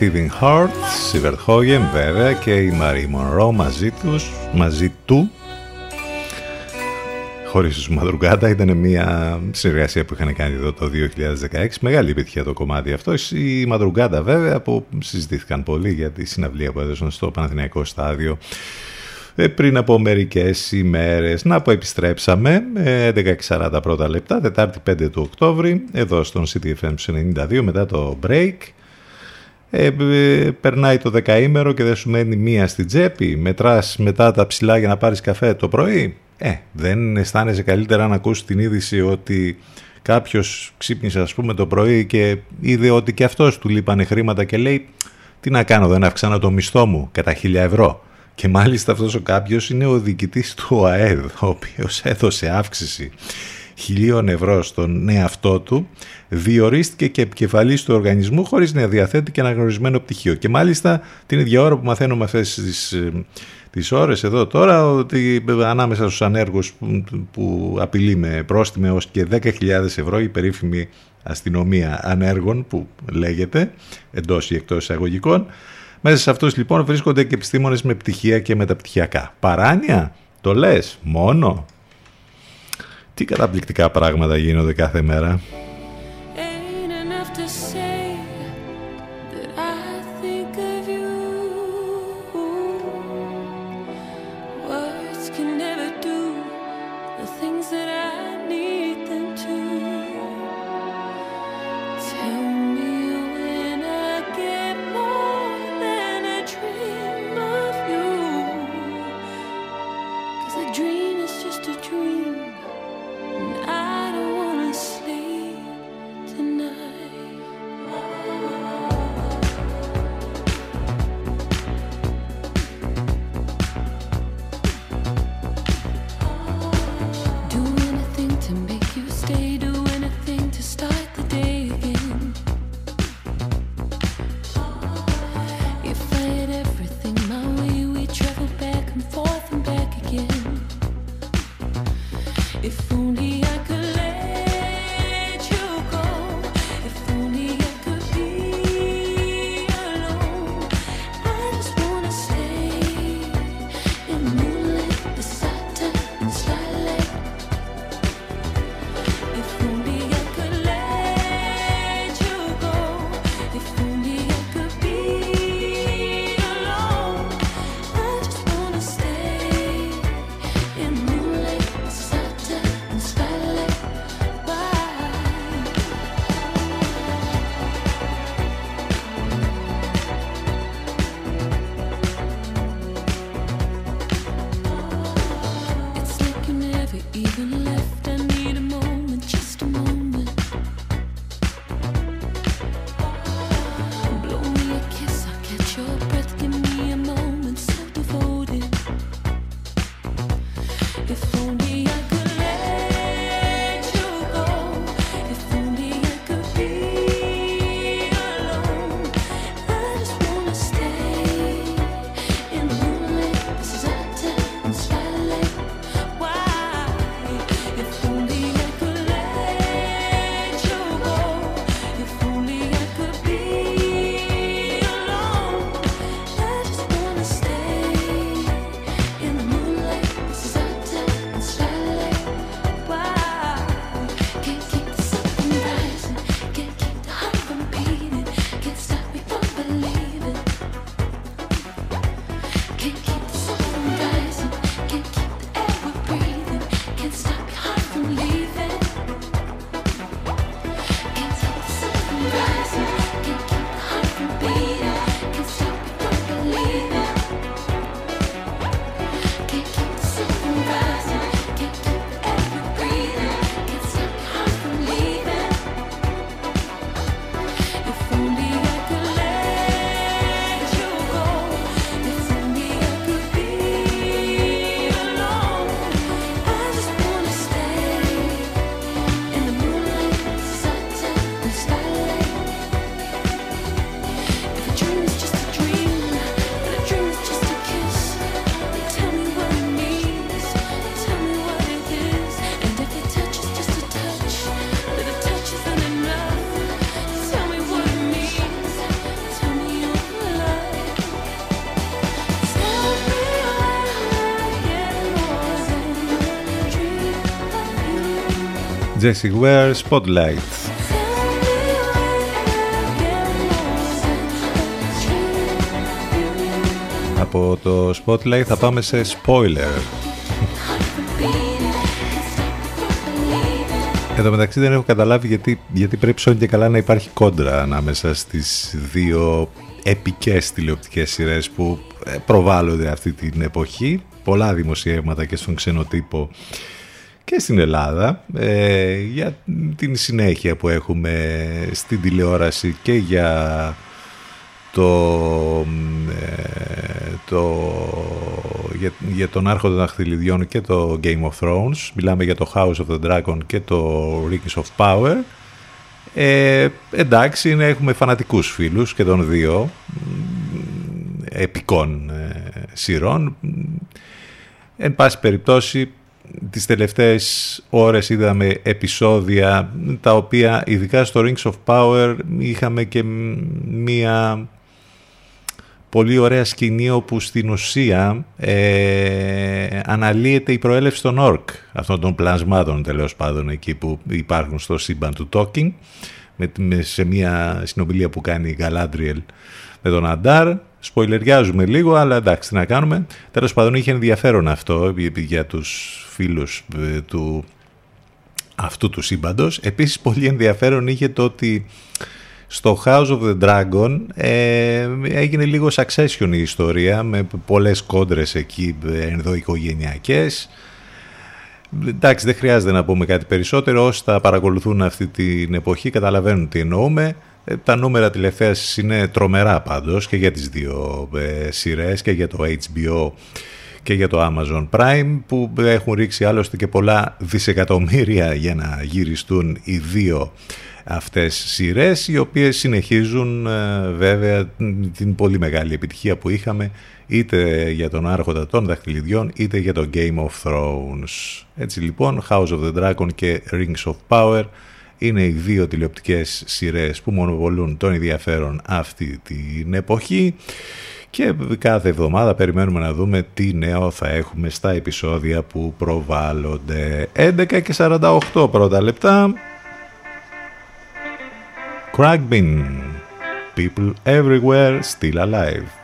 Thieving Heart, Σίβερτ Χόγεν βέβαια και η Μαρή Μονρό μαζί τους, μαζί του χωρίς τους Μαδρουγκάτα ήταν μια συνεργασία που είχαν κάνει εδώ το 2016 μεγάλη επιτυχία το κομμάτι αυτό οι Μαδρουγκάτα βέβαια που συζητήθηκαν πολύ για τη συναυλία που έδωσαν στο Παναθηναϊκό στάδιο ε, πριν από μερικές ημέρες. Να που επιστρέψαμε, 11.40 πρώτα λεπτά, Τετάρτη 5 του Οκτώβρη, εδώ στον CTFM 92 μετά το break. Ε, ε, περνάει το δεκαήμερο και δεν σου μένει μία στην τσέπη. Μετράς μετά τα ψηλά για να πάρεις καφέ το πρωί. Ε, δεν αισθάνεσαι καλύτερα να ακούσει την είδηση ότι κάποιος ξύπνησε ας πούμε το πρωί και είδε ότι και αυτός του λείπανε χρήματα και λέει τι να κάνω δεν αυξάνω το μισθό μου κατά χίλια ευρώ. Και μάλιστα αυτός ο κάποιος είναι ο διοικητής του ΟΑΕΔ, ο οποίος έδωσε αύξηση χιλίων ευρώ στον εαυτό του, διορίστηκε και επικεφαλής του οργανισμού χωρίς να διαθέτει και αναγνωρισμένο πτυχίο. Και μάλιστα την ίδια ώρα που μαθαίνουμε αυτές τις, ε, τις ώρες εδώ τώρα, ότι ανάμεσα στους ανέργους που, που απειλεί με πρόστιμο έως και 10.000 ευρώ η περίφημη αστυνομία ανέργων που λέγεται εντός ή εκτός εισαγωγικών, μέσα σε αυτούς λοιπόν βρίσκονται και επιστήμονες με πτυχία και μεταπτυχιακά. Παράνοια, το λες, μόνο. Τι καταπληκτικά πράγματα γίνονται κάθε μέρα. Jessie Ware Spotlight. Από το Spotlight θα πάμε σε spoiler. Εν τω μεταξύ δεν έχω καταλάβει γιατί, γιατί πρέπει σώνει και καλά να υπάρχει κόντρα ανάμεσα στις δύο επικές τηλεοπτικές σειρές που ε, προβάλλονται αυτή την εποχή. Πολλά δημοσιεύματα και στον ξενοτύπο και στην Ελλάδα ε, για την συνέχεια που έχουμε στην τηλεόραση και για το, ε, το για, για τον Άρχοντα Δαχτυλιδιών και το Game of Thrones. Μιλάμε για το House of the Dragon και το Rings of Power. Ε, εντάξει έχουμε φανατικούς φίλους και των δύο επικών ε, σειρών. Εν πάση περιπτώσει τις τελευταίες ώρες είδαμε επεισόδια τα οποία ειδικά στο Rings of Power είχαμε και μία πολύ ωραία σκηνή όπου στην ουσία ε, αναλύεται η προέλευση των ορκ αυτών των πλασμάτων τέλος πάντων εκεί που υπάρχουν στο σύμπαν του Talking με, σε μια συνομιλία που κάνει η Galadriel με τον Αντάρ Σποιλεριάζουμε λίγο, αλλά εντάξει, τι να κάνουμε. Τέλος πάντων, είχε ενδιαφέρον αυτό για τους φίλους ε, του αυτού του σύμπαντος. Επίσης, πολύ ενδιαφέρον είχε το ότι στο House of the Dragon ε, έγινε λίγο succession η ιστορία με πολλές κόντρες εκεί ενδοοικογενειακές. Εντάξει, δεν χρειάζεται να πούμε κάτι περισσότερο. Όσοι τα παρακολουθούν αυτή την εποχή καταλαβαίνουν τι εννοούμε. Ε, τα νούμερα τηλεθέασης είναι τρομερά πάντως και για τις δύο ε, σειρές και για το HBO και για το Amazon Prime που έχουν ρίξει άλλωστε και πολλά δισεκατομμύρια για να γυριστούν οι δύο αυτές σειρές οι οποίες συνεχίζουν ε, βέβαια την πολύ μεγάλη επιτυχία που είχαμε είτε για τον Άρχοντα των Δαχτυλιδιών είτε για το Game of Thrones. Έτσι λοιπόν House of the Dragon και Rings of Power είναι οι δύο τηλεοπτικές σειρές που μονοβολούν τον ενδιαφέρον αυτή την εποχή και κάθε εβδομάδα περιμένουμε να δούμε τι νέο θα έχουμε στα επεισόδια που προβάλλονται. 11 και 48 πρώτα λεπτά. Crackbin People everywhere still alive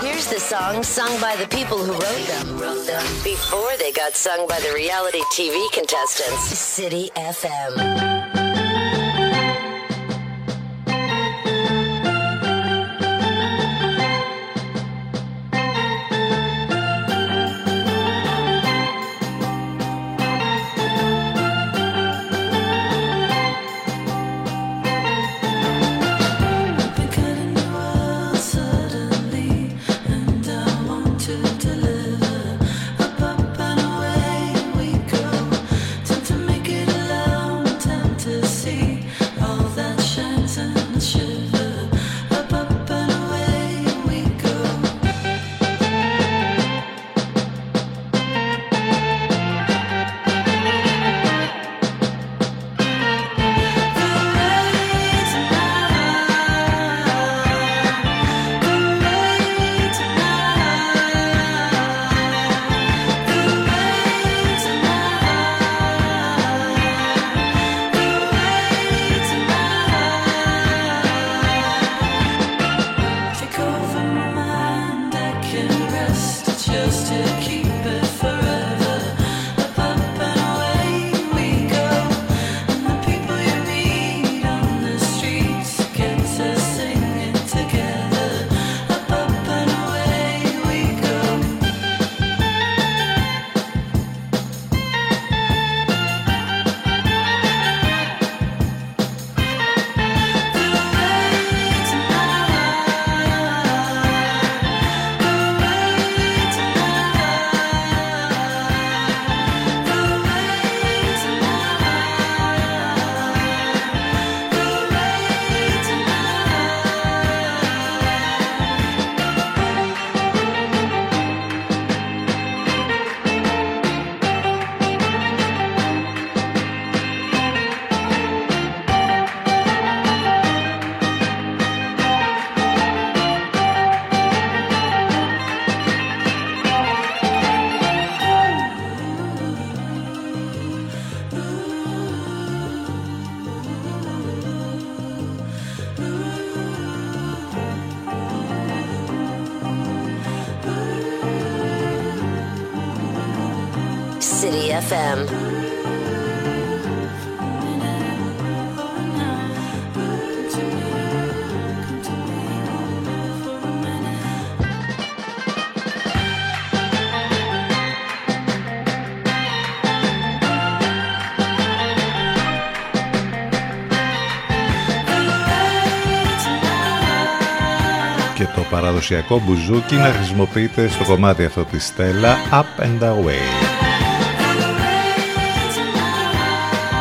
Here's the song sung by the people who wrote them before they got sung by the reality TV contestants. City FM. Παραδοσιακό μπουζούκι να χρησιμοποιείται στο κομμάτι αυτό της Στέλλα Up and Away.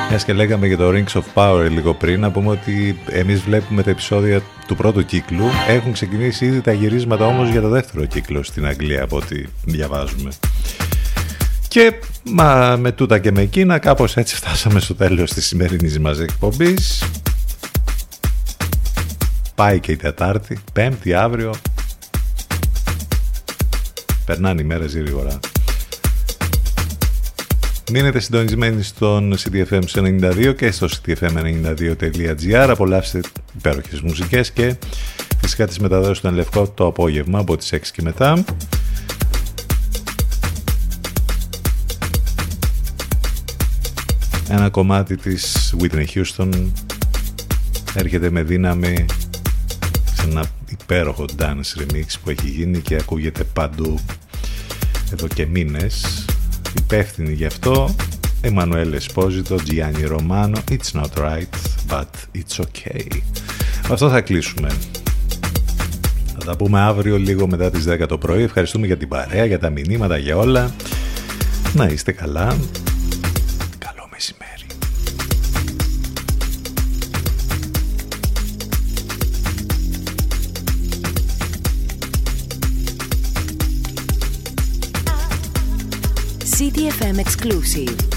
Μιας και λέγαμε για το Rings of Power λίγο πριν, να πούμε ότι εμείς βλέπουμε τα επεισόδια του πρώτου κύκλου. Έχουν ξεκινήσει ήδη τα γυρίσματα όμως για το δεύτερο κύκλο στην Αγγλία από ό,τι διαβάζουμε. Και μα, με τούτα και με εκείνα κάπως έτσι φτάσαμε στο τέλος της σημερινής μας εκπομπής. Πάει και η Τετάρτη, Πέμπτη αύριο. Περνάνε οι μέρες γρήγορα. Μείνετε συντονισμένοι στον CDFM 92 και στο cdfm92.gr. Απολαύστε υπέροχες μουσικές και φυσικά τις μεταδόσεις στον Λευκό το απόγευμα από τις 6 και μετά. Ένα κομμάτι της Whitney Houston έρχεται με δύναμη σε ένα υπέροχο dance remix που έχει γίνει και ακούγεται παντού εδώ και μήνες. Υπεύθυνοι γι' αυτό Εμμανουέλ Εσπόζιτο, Gianni Romano It's not right, but it's okay Με αυτό θα κλείσουμε. Θα τα πούμε αύριο λίγο μετά τις 10 το πρωί. Ευχαριστούμε για την παρέα, για τα μηνύματα, για όλα. Να είστε καλά CTFM exclusive.